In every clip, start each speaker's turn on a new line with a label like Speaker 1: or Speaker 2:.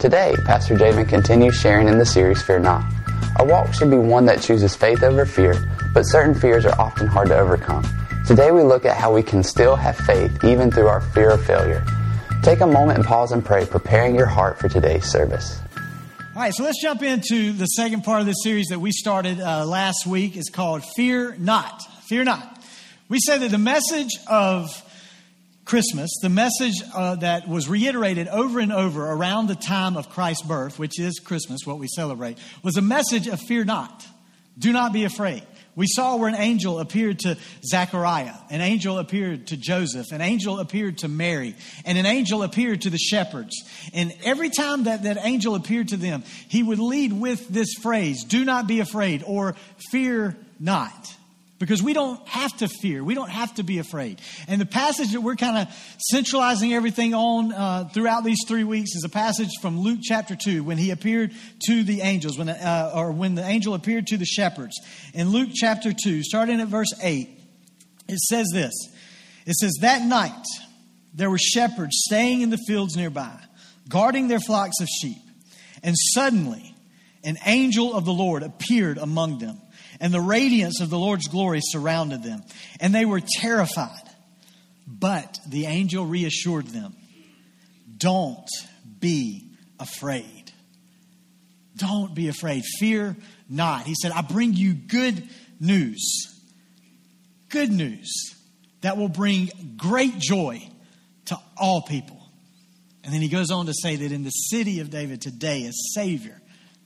Speaker 1: Today, Pastor Javen continues sharing in the series Fear Not. Our walk should be one that chooses faith over fear, but certain fears are often hard to overcome. Today we look at how we can still have faith even through our fear of failure. Take a moment and pause and pray, preparing your heart for today's service.
Speaker 2: All right, so let's jump into the second part of the series that we started uh, last week. It's called Fear Not. Fear Not. We said that the message of Christmas, the message uh, that was reiterated over and over around the time of Christ's birth, which is Christmas, what we celebrate, was a message of fear not. Do not be afraid. We saw where an angel appeared to Zechariah, an angel appeared to Joseph, an angel appeared to Mary, and an angel appeared to the shepherds. And every time that that angel appeared to them, he would lead with this phrase, do not be afraid, or fear not because we don't have to fear. We don't have to be afraid. And the passage that we're kind of centralizing everything on uh, throughout these three weeks is a passage from Luke chapter 2 when he appeared to the angels, when, uh, or when the angel appeared to the shepherds. In Luke chapter 2, starting at verse 8, it says this It says, That night there were shepherds staying in the fields nearby, guarding their flocks of sheep. And suddenly an angel of the Lord appeared among them and the radiance of the Lord's glory surrounded them, and they were terrified. But the angel reassured them Don't be afraid. Don't be afraid. Fear not. He said, I bring you good news. Good news that will bring great joy to all people. And then he goes on to say that in the city of David today, a Savior,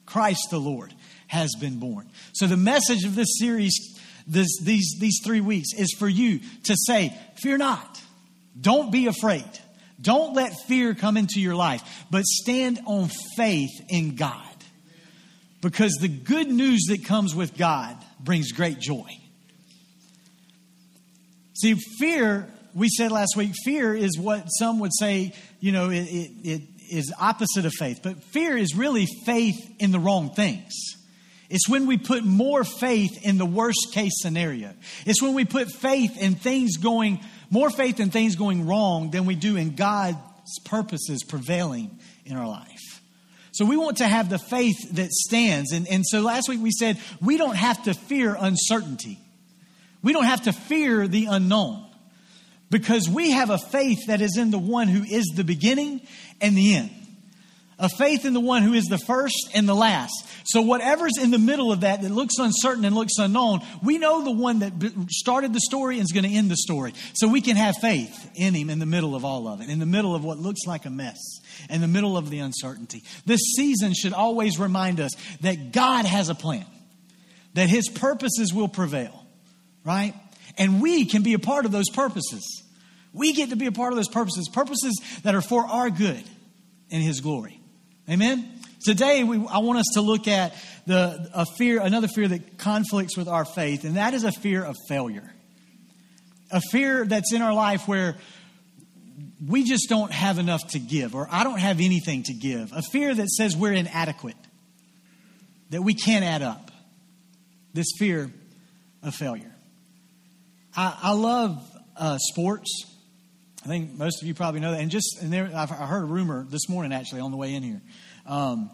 Speaker 2: Christ the Lord, has been born. So the message of this series, this, these, these three weeks, is for you to say, Fear not. Don't be afraid. Don't let fear come into your life, but stand on faith in God. Because the good news that comes with God brings great joy. See, fear, we said last week, fear is what some would say, you know, it, it, it is opposite of faith. But fear is really faith in the wrong things. It's when we put more faith in the worst case scenario. It's when we put faith in things going, more faith in things going wrong than we do in God's purposes prevailing in our life. So we want to have the faith that stands. And, and so last week we said we don't have to fear uncertainty. We don't have to fear the unknown because we have a faith that is in the one who is the beginning and the end. A faith in the one who is the first and the last. So, whatever's in the middle of that that looks uncertain and looks unknown, we know the one that started the story and is going to end the story. So, we can have faith in him in the middle of all of it, in the middle of what looks like a mess, in the middle of the uncertainty. This season should always remind us that God has a plan, that his purposes will prevail, right? And we can be a part of those purposes. We get to be a part of those purposes, purposes that are for our good and his glory. Amen? Today, we, I want us to look at the, a fear, another fear that conflicts with our faith, and that is a fear of failure. A fear that's in our life where we just don't have enough to give, or I don't have anything to give. A fear that says we're inadequate, that we can't add up. This fear of failure. I, I love uh, sports. I think most of you probably know that. And just, and there, I heard a rumor this morning actually on the way in here. Um,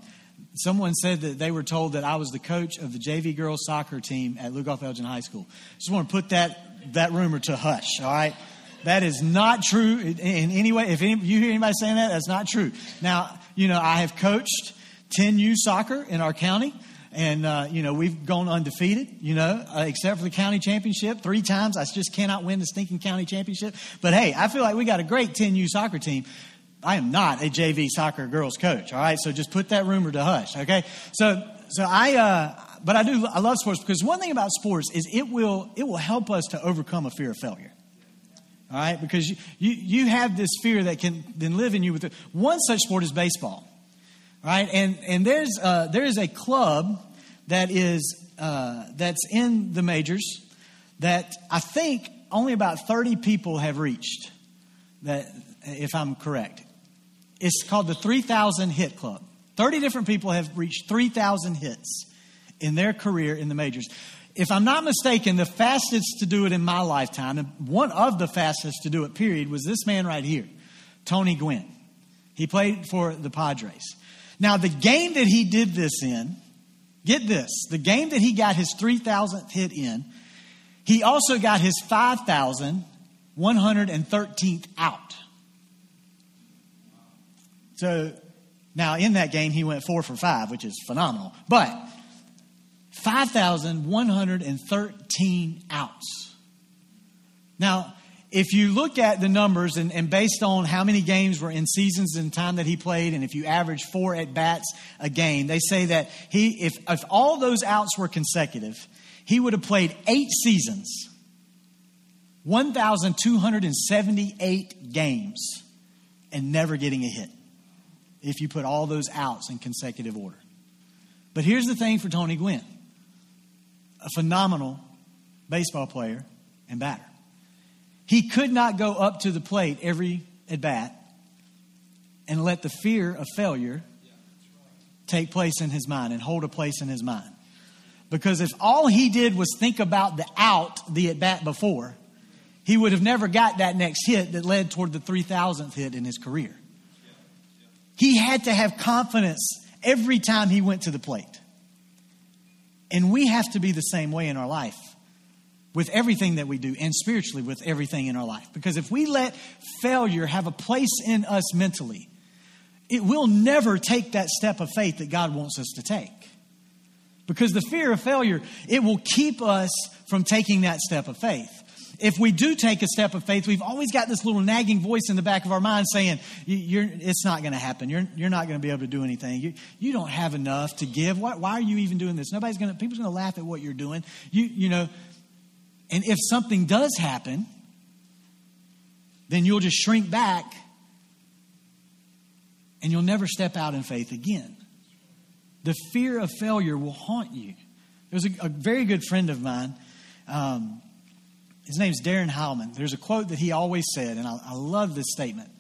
Speaker 2: someone said that they were told that I was the coach of the JV girls soccer team at Lugoff Elgin High School. Just want to put that, that rumor to hush, all right? That is not true in, in any way. If any, you hear anybody saying that, that's not true. Now, you know, I have coached 10U soccer in our county. And, uh, you know, we've gone undefeated, you know, uh, except for the county championship three times. I just cannot win the stinking county championship. But hey, I feel like we got a great 10U soccer team. I am not a JV soccer girls coach, all right? So just put that rumor to hush, okay? So, so I, uh, but I do, I love sports because one thing about sports is it will, it will help us to overcome a fear of failure. All right, because you, you, you have this fear that can then live in you with it. One such sport is baseball right? And and there's uh, there is a club that is uh, that's in the majors that I think only about 30 people have reached. That, if I'm correct, it's called the 3,000 Hit Club. 30 different people have reached 3,000 hits in their career in the majors. If I'm not mistaken, the fastest to do it in my lifetime, and one of the fastest to do it, period, was this man right here, Tony Gwynn. He played for the Padres. Now, the game that he did this in, get this, the game that he got his 3,000th hit in, he also got his 5,113th out. So now in that game, he went four for five, which is phenomenal. But 5,113 outs. Now, if you look at the numbers and, and, based on how many games were in seasons and time that he played, and if you average four at bats a game, they say that he, if, if all those outs were consecutive, he would have played eight seasons, 1,278 games, and never getting a hit if you put all those outs in consecutive order. But here's the thing for Tony Gwynn a phenomenal baseball player and batter. He could not go up to the plate every at bat and let the fear of failure take place in his mind and hold a place in his mind. Because if all he did was think about the out, the at bat before, he would have never got that next hit that led toward the 3,000th hit in his career. He had to have confidence every time he went to the plate. And we have to be the same way in our life with everything that we do and spiritually with everything in our life. Because if we let failure have a place in us mentally, it will never take that step of faith that God wants us to take. Because the fear of failure, it will keep us from taking that step of faith if we do take a step of faith, we've always got this little nagging voice in the back of our mind saying, it's not going to happen. You're, you're not going to be able to do anything. You, you don't have enough to give. Why, why are you even doing this? Nobody's going to, people's going to laugh at what you're doing. You, you know, and if something does happen, then you'll just shrink back and you'll never step out in faith again. The fear of failure will haunt you. There's a, a very good friend of mine. Um, his name's Darren Heilman. There's a quote that he always said, and I, I love this statement.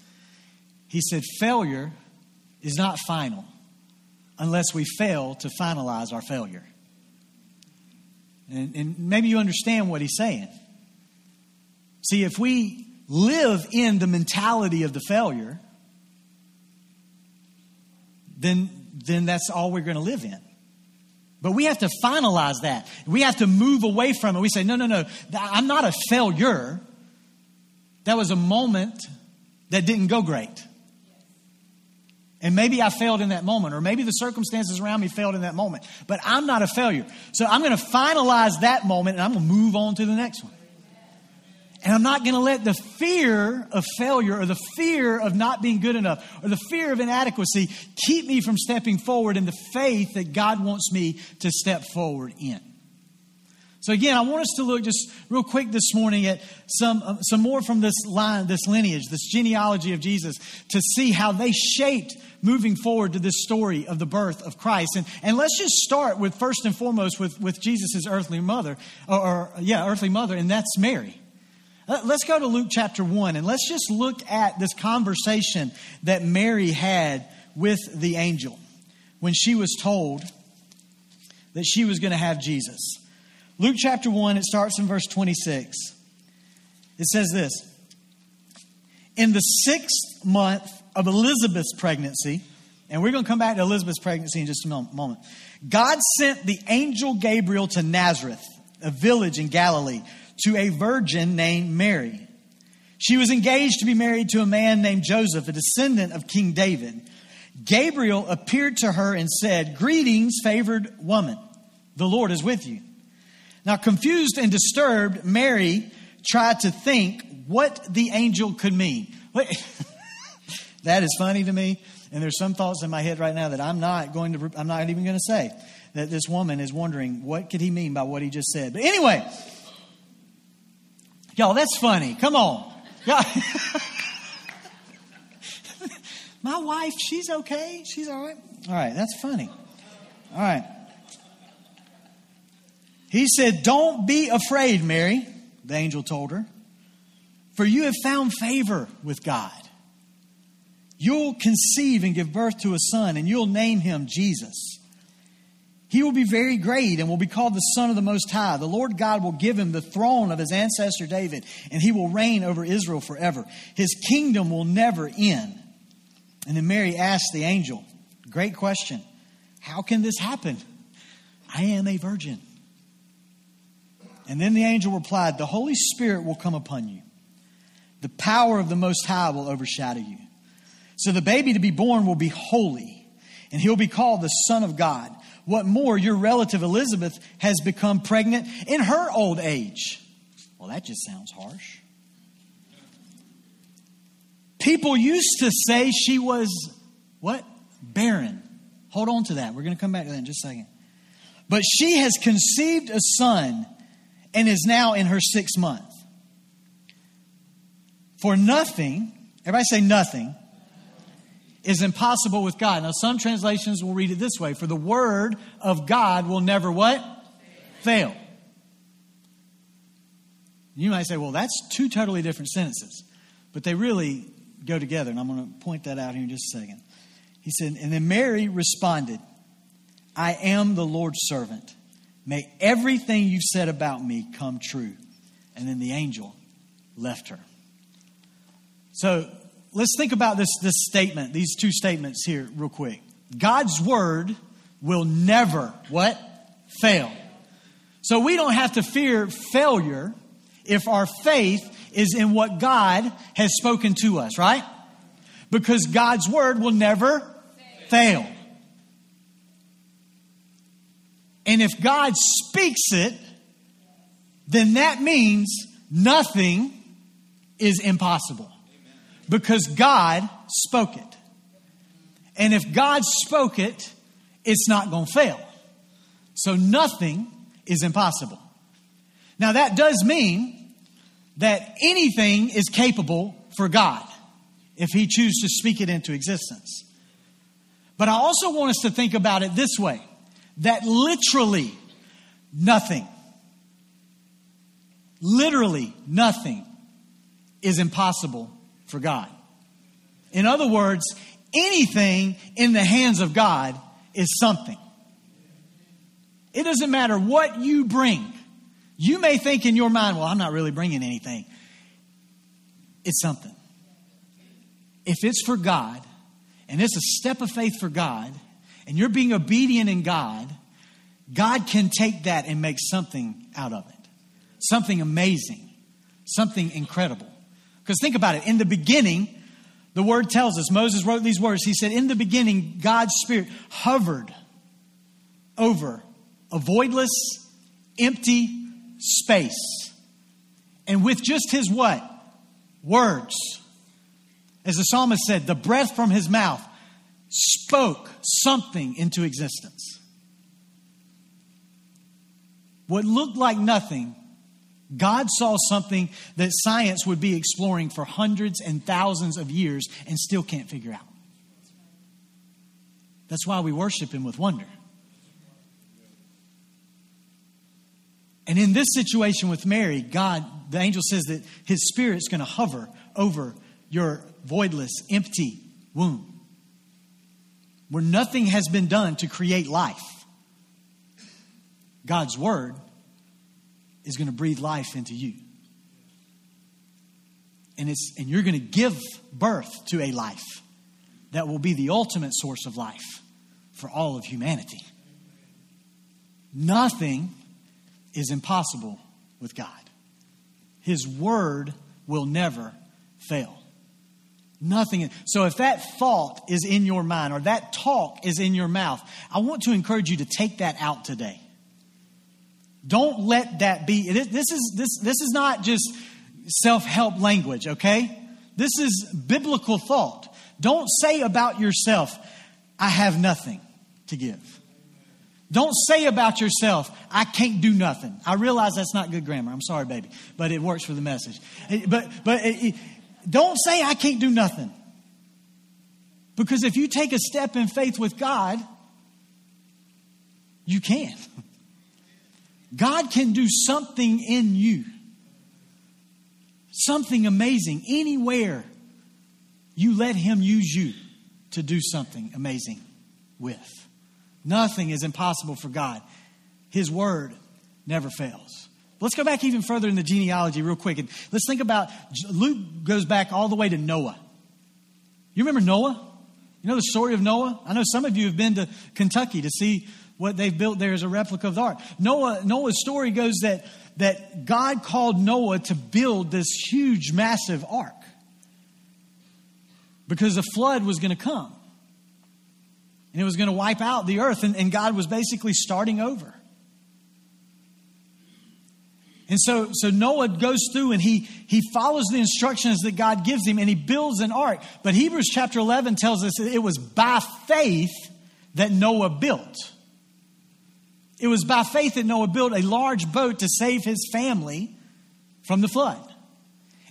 Speaker 2: He said, Failure is not final unless we fail to finalize our failure. And, and, maybe you understand what he's saying. See, if we live in the mentality of the failure, then, then that's all we're going to live in. But we have to finalize that. We have to move away from it. We say, no, no, no, I'm not a failure. That was a moment that didn't go great. And maybe I failed in that moment, or maybe the circumstances around me failed in that moment. But I'm not a failure. So I'm going to finalize that moment and I'm going to move on to the next one. And I'm not going to let the fear of failure or the fear of not being good enough or the fear of inadequacy keep me from stepping forward in the faith that God wants me to step forward in. So again, I want us to look just real quick this morning at some, uh, some more from this line, this lineage, this genealogy of Jesus to see how they shaped moving forward to this story of the birth of Christ. And, and let's just start with first and foremost with, with Jesus' earthly mother, or, or yeah, earthly mother, and that's Mary. Let's go to Luke chapter 1 and let's just look at this conversation that Mary had with the angel when she was told that she was going to have Jesus. Luke chapter 1, it starts in verse 26. It says this In the sixth month of Elizabeth's pregnancy, and we're going to come back to Elizabeth's pregnancy in just a moment, God sent the angel Gabriel to Nazareth, a village in Galilee to a virgin named Mary. She was engaged to be married to a man named Joseph, a descendant of King David. Gabriel appeared to her and said, Greetings, favored woman. The Lord is with you. Now, confused and disturbed, Mary tried to think what the angel could mean. that is funny to me. And there's some thoughts in my head right now that I'm not going to, I'm not even going to say. That this woman is wondering, what could he mean by what he just said? But anyway, Y'all, that's funny. Come on. My wife, she's okay. She's all right. All right, that's funny. All right. He said, Don't be afraid, Mary, the angel told her, for you have found favor with God. You'll conceive and give birth to a son, and you'll name him Jesus. He will be very great and will be called the Son of the Most High. The Lord God will give him the throne of his ancestor David, and he will reign over Israel forever. His kingdom will never end. And then Mary asked the angel, Great question. How can this happen? I am a virgin. And then the angel replied, The Holy Spirit will come upon you. The power of the Most High will overshadow you. So the baby to be born will be holy, and he'll be called the Son of God. What more, your relative Elizabeth has become pregnant in her old age. Well, that just sounds harsh. People used to say she was what? Barren. Hold on to that. We're going to come back to that in just a second. But she has conceived a son and is now in her sixth month. For nothing, everybody say nothing, is impossible with God. Now, some translations will read it this way For the word of God will never what? Fail. You might say, well, that's two totally different sentences, but they really go together, and I'm going to point that out here in just a second. He said, and then Mary responded, I am the Lord's servant. May everything you've said about me come true. And then the angel left her. So let's think about this, this statement, these two statements here, real quick. God's word will never, what? Fail. So we don't have to fear failure if our faith is in what God has spoken to us, right? Because God's word will never fail. And if God speaks it, then that means nothing is impossible. Because God spoke it. And if God spoke it, it's not going to fail. So nothing is impossible. Now, that does mean that anything is capable for God if He chooses to speak it into existence. But I also want us to think about it this way that literally nothing, literally nothing is impossible for God. In other words, anything in the hands of God is something. It doesn't matter what you bring. You may think in your mind, well, I'm not really bringing anything. It's something. If it's for God, and it's a step of faith for God, and you're being obedient in God, God can take that and make something out of it. Something amazing, something incredible. Because think about it. In the beginning, the word tells us, Moses wrote these words. He said, In the beginning, God's Spirit hovered over a voidless, empty space. And with just his what? Words. As the psalmist said, the breath from his mouth spoke something into existence. What looked like nothing, God saw something that science would be exploring for hundreds and thousands of years and still can't figure out. That's why we worship Him with wonder. And in this situation with Mary, God, the angel says that His Spirit's going to hover over your voidless, empty womb where nothing has been done to create life. God's Word is going to breathe life into you. And, it's, and you're going to give birth to a life that will be the ultimate source of life for all of humanity. Nothing is impossible with God. His word will never fail. Nothing. So if that thought is in your mind or that talk is in your mouth, I want to encourage you to take that out today. Don't let that be. This is, this, this is not just self help language, okay? This is biblical thought. Don't say about yourself, I have nothing to give. Don't say about yourself, I can't do nothing. I realize that's not good grammar. I'm sorry, baby, but it works for the message. But, but it, don't say, I can't do nothing. Because if you take a step in faith with God, you can. God can do something in you, something amazing anywhere you let Him use you to do something amazing with. Nothing is impossible for God. His word never fails. Let's go back even further in the genealogy, real quick. And let's think about Luke goes back all the way to Noah. You remember Noah? You know the story of Noah? I know some of you have been to Kentucky to see what they've built there as a replica of the ark. Noah, Noah's story goes that, that God called Noah to build this huge, massive ark because a flood was going to come. And it was going to wipe out the earth, and, and God was basically starting over. And so, so Noah goes through and he, he follows the instructions that God gives him and he builds an ark. But Hebrews chapter 11 tells us that it was by faith that Noah built. It was by faith that Noah built a large boat to save his family from the flood.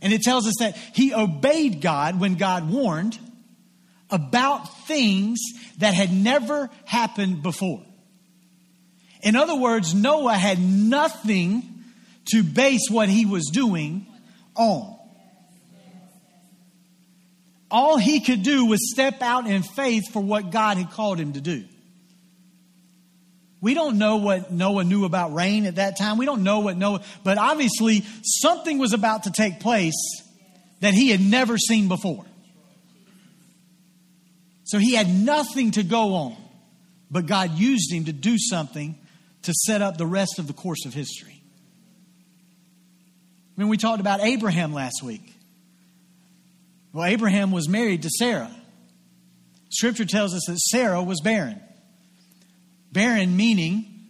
Speaker 2: And it tells us that he obeyed God when God warned about things that had never happened before. In other words, Noah had nothing to base what he was doing on. All he could do was step out in faith for what God had called him to do. We don't know what Noah knew about rain at that time. We don't know what Noah, but obviously something was about to take place that he had never seen before. So he had nothing to go on, but God used him to do something to set up the rest of the course of history. I mean, we talked about Abraham last week. Well, Abraham was married to Sarah. Scripture tells us that Sarah was barren. Barren meaning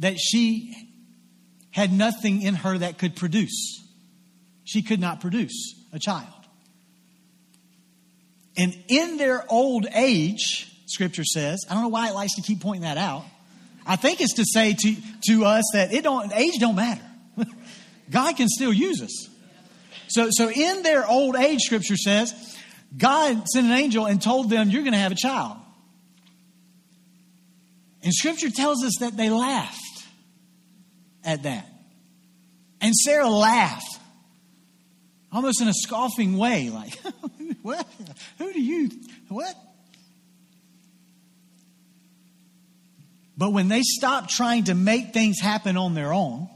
Speaker 2: that she had nothing in her that could produce. She could not produce a child. And in their old age, Scripture says, I don't know why it likes to keep pointing that out. I think it's to say to, to us that it don't age don't matter. God can still use us. So, so in their old age, scripture says, God sent an angel and told them, You're going to have a child. And scripture tells us that they laughed at that. And Sarah laughed, almost in a scoffing way, like, What? Who do you, what? But when they stopped trying to make things happen on their own,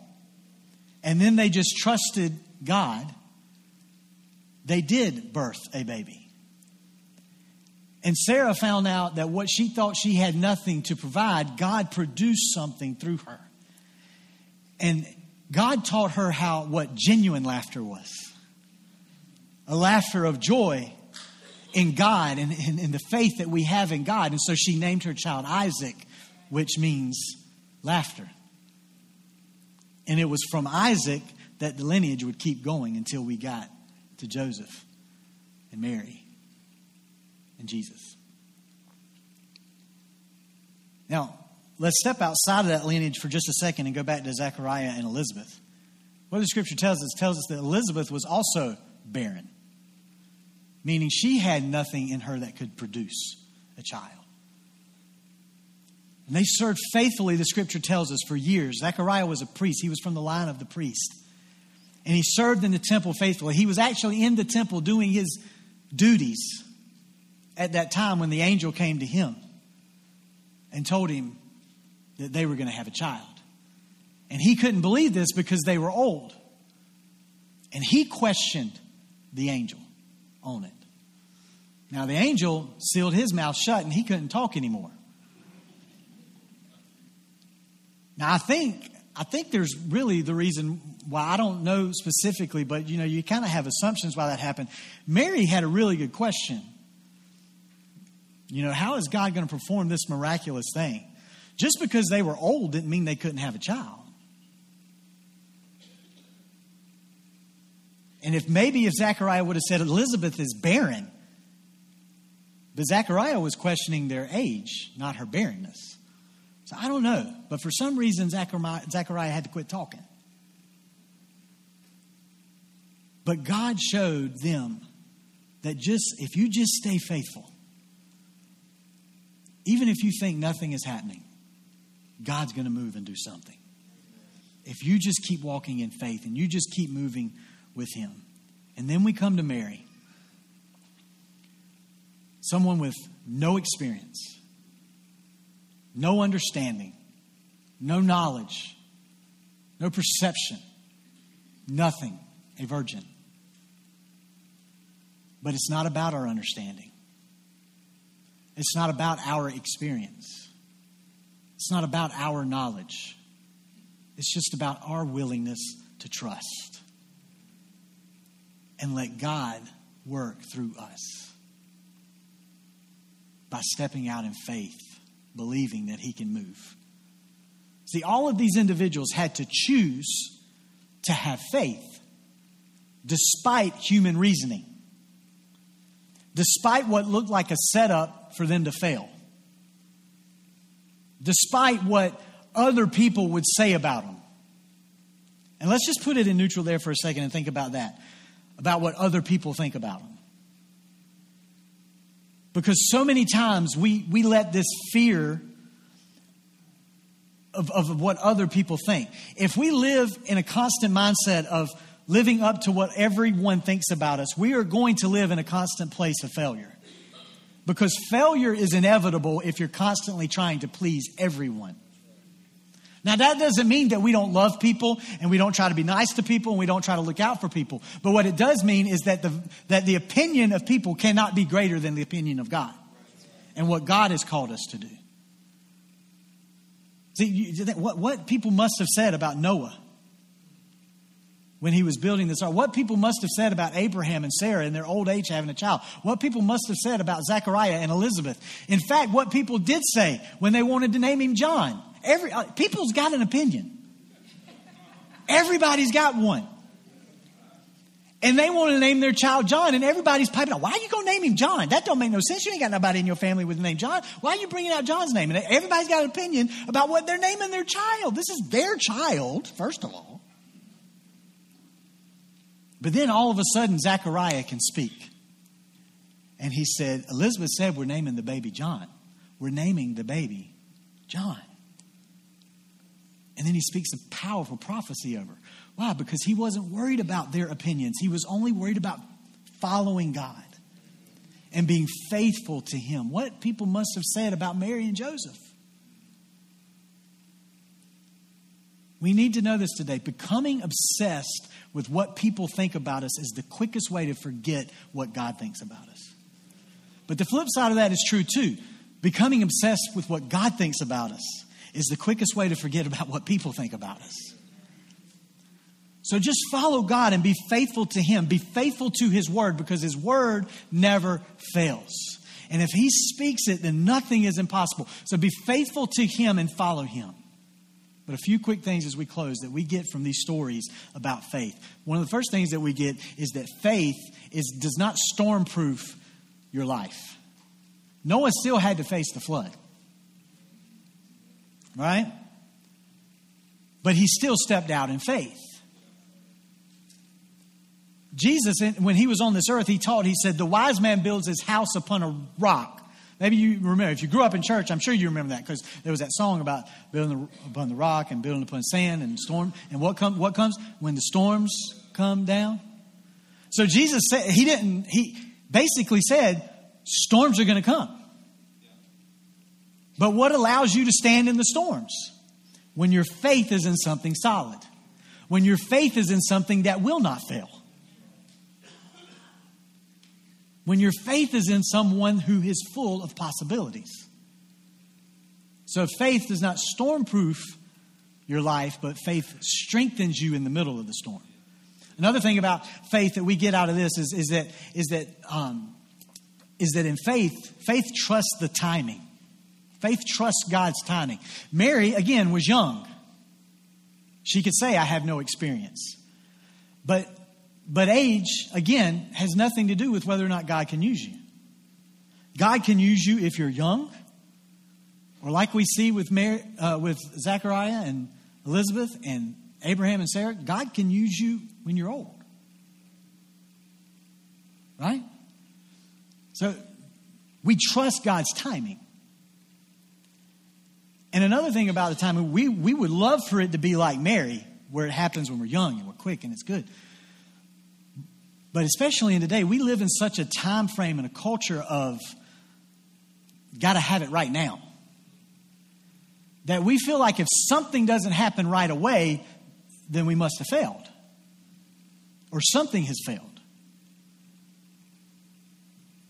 Speaker 2: and then they just trusted God, they did birth a baby. And Sarah found out that what she thought she had nothing to provide, God produced something through her. And God taught her how what genuine laughter was. A laughter of joy in God and in, in, the faith that we have in God. And so she named her child Isaac, which means laughter. And it was from Isaac that the lineage would keep going until we got to Joseph and Mary and Jesus. Now, let's step outside of that lineage for just a second and go back to Zechariah and Elizabeth. What the scripture tells us tells us that Elizabeth was also barren, meaning she had nothing in her that could produce a child. And they served faithfully, the scripture tells us, for years. Zechariah was a priest, he was from the line of the priest. And he served in the temple faithfully. He was actually in the temple doing his duties at that time when the angel came to him and told him that they were going to have a child. And he couldn't believe this because they were old. And he questioned the angel on it. Now, the angel sealed his mouth shut and he couldn't talk anymore. Now, I think, I think there's really the reason why I don't know specifically, but you know, you kind of have assumptions why that happened. Mary had a really good question. You know, how is God going to perform this miraculous thing? Just because they were old didn't mean they couldn't have a child. And if maybe if Zechariah would have said Elizabeth is barren, but Zechariah was questioning their age, not her barrenness. So I don't know. But for some reason, Zechariah, had to quit talking. But God showed them that just if you just stay faithful, even if you think nothing is happening, God's going to move and do something. If you just keep walking in faith and you just keep moving with Him. And then we come to Mary, someone with no experience no understanding, no knowledge, no perception, nothing, a virgin. But it's not about our understanding. It's not about our experience. It's not about our knowledge. It's just about our willingness to trust and let God work through us by stepping out in faith, believing that He can move. See, all of these individuals had to choose to have faith despite human reasoning, despite what looked like a setup for them to fail, despite what other people would say about them. And let's just put it in neutral there for a second and think about that, about what other people think about them. Because so many times we, we let this fear of, of what other people think. If we live in a constant mindset of living up to what everyone thinks about us, we are going to live in a constant place of failure. Because failure is inevitable if you're constantly trying to please everyone. Now, that doesn't mean that we don't love people and we don't try to be nice to people and we don't try to look out for people. But what it does mean is that the, that the opinion of people cannot be greater than the opinion of God and what God has called us to do. See, you, what, what people must have said about Noah when he was building this ark. What people must have said about Abraham and Sarah in their old age having a child. What people must have said about Zechariah and Elizabeth. In fact, what people did say when they wanted to name him John. Every uh, people's got an opinion. Everybody's got one. And they want to name their child John, and everybody's piping up. Why are you going to name him John? That don't make no sense. You ain't got nobody in your family with the name John. Why are you bringing out John's name? And everybody's got an opinion about what they're naming their child. This is their child, first of all. But then all of a sudden, Zechariah can speak. And he said, Elizabeth said, We're naming the baby John. We're naming the baby John. And then he speaks a powerful prophecy over. Why? Because he wasn't worried about their opinions, he was only worried about following God and being faithful to him. What people must have said about Mary and Joseph. We need to know this today. Becoming obsessed with what people think about us is the quickest way to forget what God thinks about us. But the flip side of that is true too. Becoming obsessed with what God thinks about us is the quickest way to forget about what people think about us. So just follow God and be faithful to Him. Be faithful to His Word because His Word never fails. And if He speaks it, then nothing is impossible. So be faithful to Him and follow Him. But a few quick things as we close that we get from these stories about faith. One of the first things that we get is that faith is, does not stormproof your life. Noah still had to face the flood. Right? But he still stepped out in faith. Jesus, when he was on this earth, he taught, he said, The wise man builds his house upon a rock. Maybe you remember, if you grew up in church, I'm sure you remember that because there was that song about building upon the rock and building upon sand and storm. And what, come, what comes when the storms come down? So Jesus said, he didn't, he basically said, storms are going to come. But what allows you to stand in the storms? When your faith is in something solid, when your faith is in something that will not fail. when your faith is in someone who is full of possibilities. So faith does not stormproof your life, but faith strengthens you in the middle of the storm. Another thing about faith that we get out of this is, is that is that um, is that in faith, faith trusts the timing. Faith trusts God's timing. Mary, again, was young. She could say, I have no experience. But but age, again, has nothing to do with whether or not God can use you. God can use you if you're young, or like we see with, Mary, uh, with Zechariah and Elizabeth and Abraham and Sarah, God can use you when you're old. Right? So we trust God's timing. And another thing about the timing, we, we would love for it to be like Mary, where it happens when we're young and we're quick and it's good. But especially in today, we live in such a time frame and a culture of got to have it right now. That we feel like if something doesn't happen right away, then we must have failed. Or something has failed.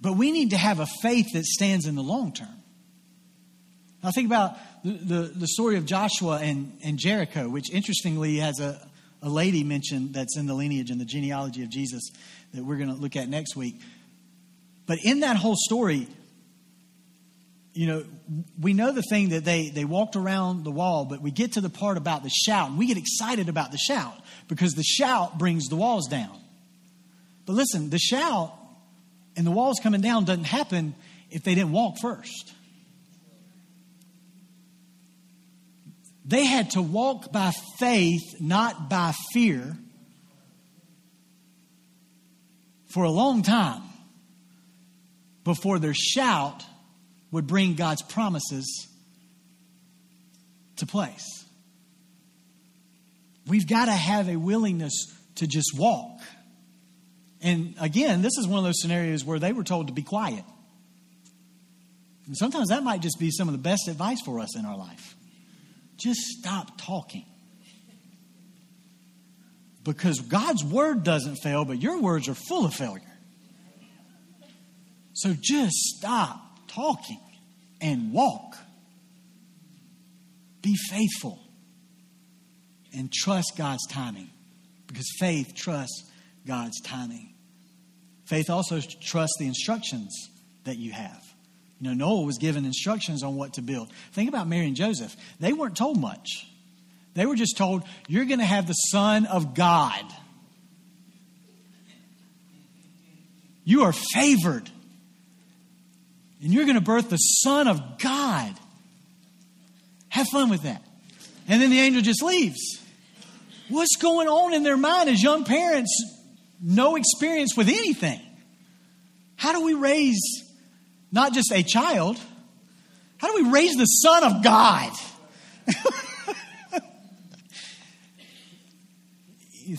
Speaker 2: But we need to have a faith that stands in the long term. Now, think about the, the, the story of Joshua and, and Jericho, which interestingly has a, a lady mentioned that's in the lineage and the genealogy of Jesus that we're going to look at next week. But in that whole story, you know, we know the thing that they, they walked around the wall, but we get to the part about the shout, and we get excited about the shout because the shout brings the walls down. But listen, the shout and the walls coming down doesn't happen if they didn't walk first. They had to walk by faith, not by fear, for a long time before their shout would bring God's promises to place. We've got to have a willingness to just walk. And again, this is one of those scenarios where they were told to be quiet. And sometimes that might just be some of the best advice for us in our life. Just stop talking. Because God's word doesn't fail, but your words are full of failure. So just stop talking and walk. Be faithful and trust God's timing because faith trusts God's timing. Faith also trusts the instructions that you have. You know, Noah was given instructions on what to build. Think about Mary and Joseph. They weren't told much. They were just told, You're going to have the Son of God. You are favored. And you're going to birth the Son of God. Have fun with that. And then the angel just leaves. What's going on in their mind as young parents no experience with anything. How do we raise not just a child? How do we raise the Son of God?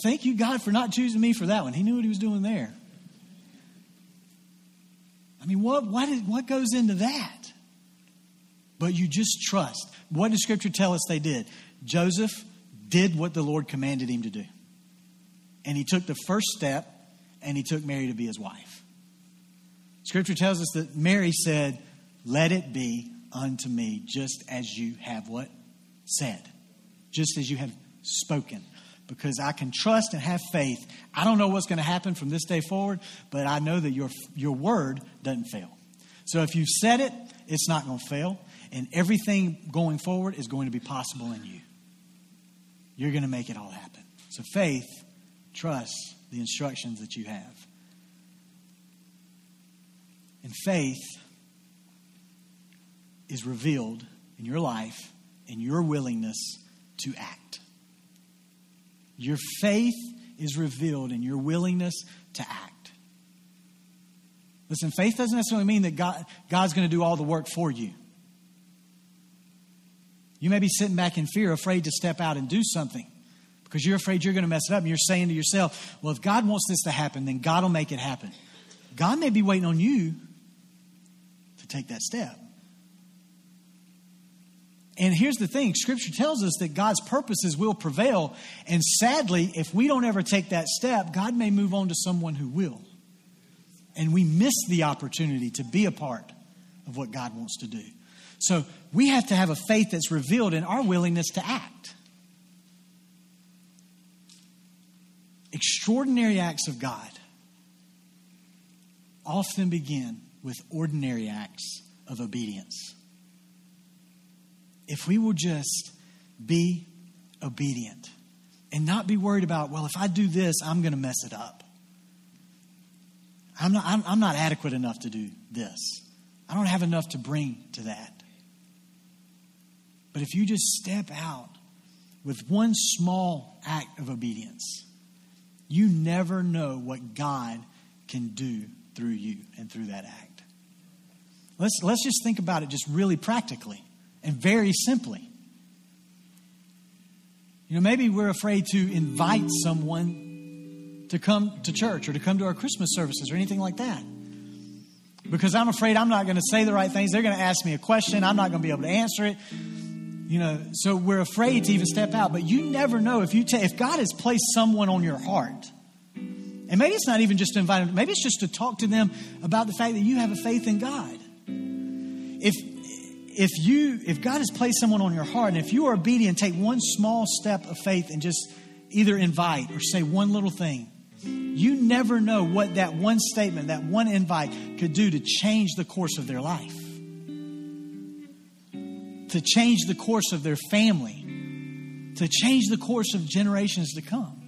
Speaker 2: Thank you, God, for not choosing me for that one. He knew what he was doing there. I mean, what, what, is, what goes into that? But you just trust. What does Scripture tell us they did? Joseph did what the Lord commanded him to do and he took the first step and he took Mary to be his wife. Scripture tells us that Mary said, Let it be unto me just as you have what? Said. Just as you have spoken. Because I can trust and have faith. I don't know what's going to happen from this day forward, but I know that your, your word doesn't fail. So if you've said it, it's not going to fail. And everything going forward is going to be possible in you. You're going to make it all happen. So faith Trust the instructions that you have. And faith is revealed in your life in your willingness to act. Your faith is revealed in your willingness to act. Listen, faith doesn't necessarily mean that God, God's going to do all the work for you. You may be sitting back in fear, afraid to step out and do something because you're afraid you're going to mess it up. And you're saying to yourself, well, if God wants this to happen, then God will make it happen. God may be waiting on you take that step. And here's the thing Scripture tells us that God's purposes will prevail. And sadly, if we don't ever take that step, God may move on to someone who will. And we miss the opportunity to be a part of what God wants to do. So we have to have a faith that's revealed in our willingness to act. Extraordinary acts of God often begin with ordinary acts of obedience. If we will just be obedient and not be worried about, well, if I do this, I'm going to mess it up. I'm not, I'm, I'm not adequate enough to do this. I don't have enough to bring to that. But if you just step out with one small act of obedience, you never know what God can do through you and through that act. Let's, let's just think about it just really practically and very simply. You know, maybe we're afraid to invite someone to come to church or to come to our Christmas services or anything like that. Because I'm afraid I'm not going to say the right things. They're going to ask me a question. I'm not going to be able to answer it. You know, so we're afraid to even step out. But you never know if you ta- if God has placed someone on your heart And maybe it's not even just to invite them, maybe it's just to talk to them about the fact that you have a faith in God. If if you if God has placed someone on your heart and if you are obedient, take one small step of faith and just either invite or say one little thing. You never know what that one statement, that one invite could do to change the course of their life. To change the course of their family. To change the course of generations to come.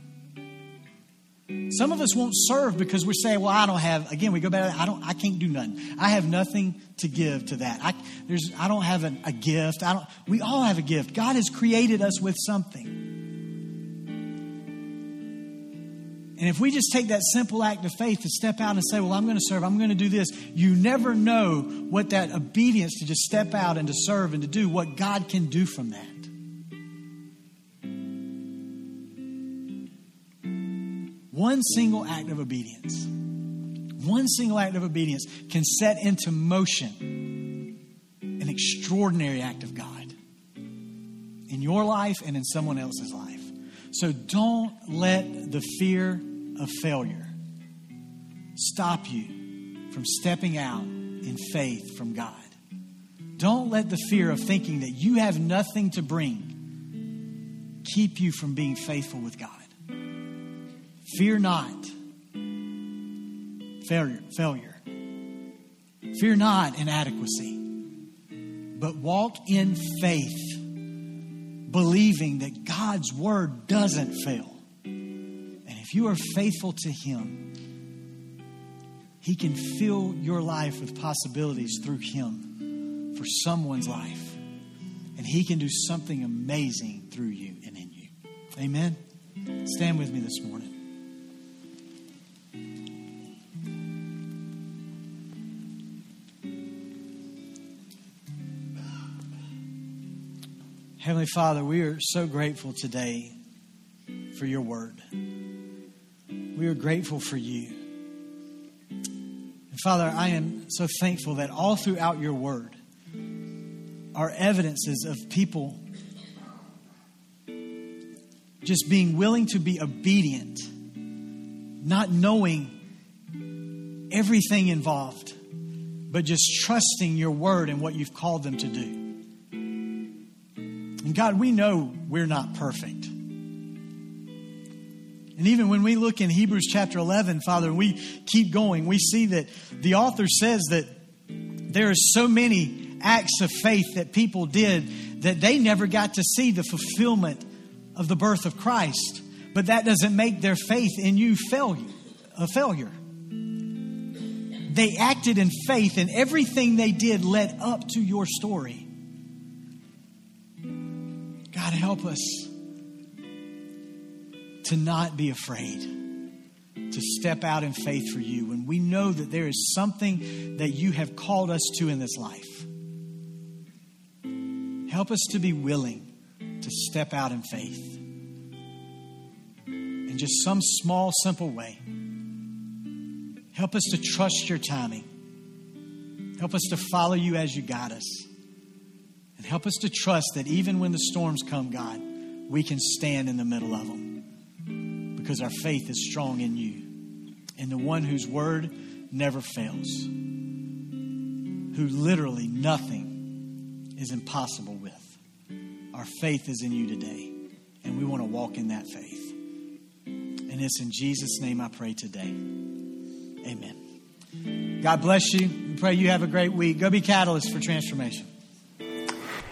Speaker 2: Some of us won't serve because we're saying, "Well, I don't have." Again, we go back. I don't. I can't do nothing. I have nothing to give to that. I there's. I don't have a, a gift. I don't. We all have a gift. God has created us with something. And if we just take that simple act of faith to step out and say, Well, I'm going to serve, I'm going to do this, you never know what that obedience to just step out and to serve and to do, what God can do from that. One single act of obedience, one single act of obedience can set into motion an extraordinary act of God in your life and in someone else's life. So don't let the fear of failure stop you from stepping out in faith from God. Don't let the fear of thinking that you have nothing to bring keep you from being faithful with God. Fear not failure, failure. Fear not inadequacy, but walk in faith, believing that God's word doesn't fail. And if you are faithful to Him, He can fill your life with possibilities through Him for someone's life. And He can do something amazing through you and in you. Amen. Stand with me this morning. Heavenly Father, we are so grateful today for your word. We are grateful for you. And Father, I am so thankful that all throughout your word are evidences of people just being willing to be obedient, not knowing everything involved, but just trusting your word and what you've called them to do. And God, we know we're not perfect. And even when we look in Hebrews chapter 11, Father, we keep going, we see that the author says that there are so many acts of faith that people did that they never got to see the fulfillment of the birth of Christ. But that doesn't make their faith in you failure, a failure. They acted in faith, and everything they did led up to your story. God, help us to not be afraid, to step out in faith for you when we know that there is something that you have called us to in this life. Help us to be willing to step out in faith in just some small, simple way. Help us to trust your timing. Help us to follow you as you guide us. And help us to trust that even when the storms come, God, we can stand in the middle of them because our faith is strong in you and the one whose word never fails, who literally nothing is impossible with. Our faith is in you today, and we want to walk in that faith. And it's in Jesus' name I pray today. Amen. God bless you. We pray you have a great week. Go be catalyst for transformation.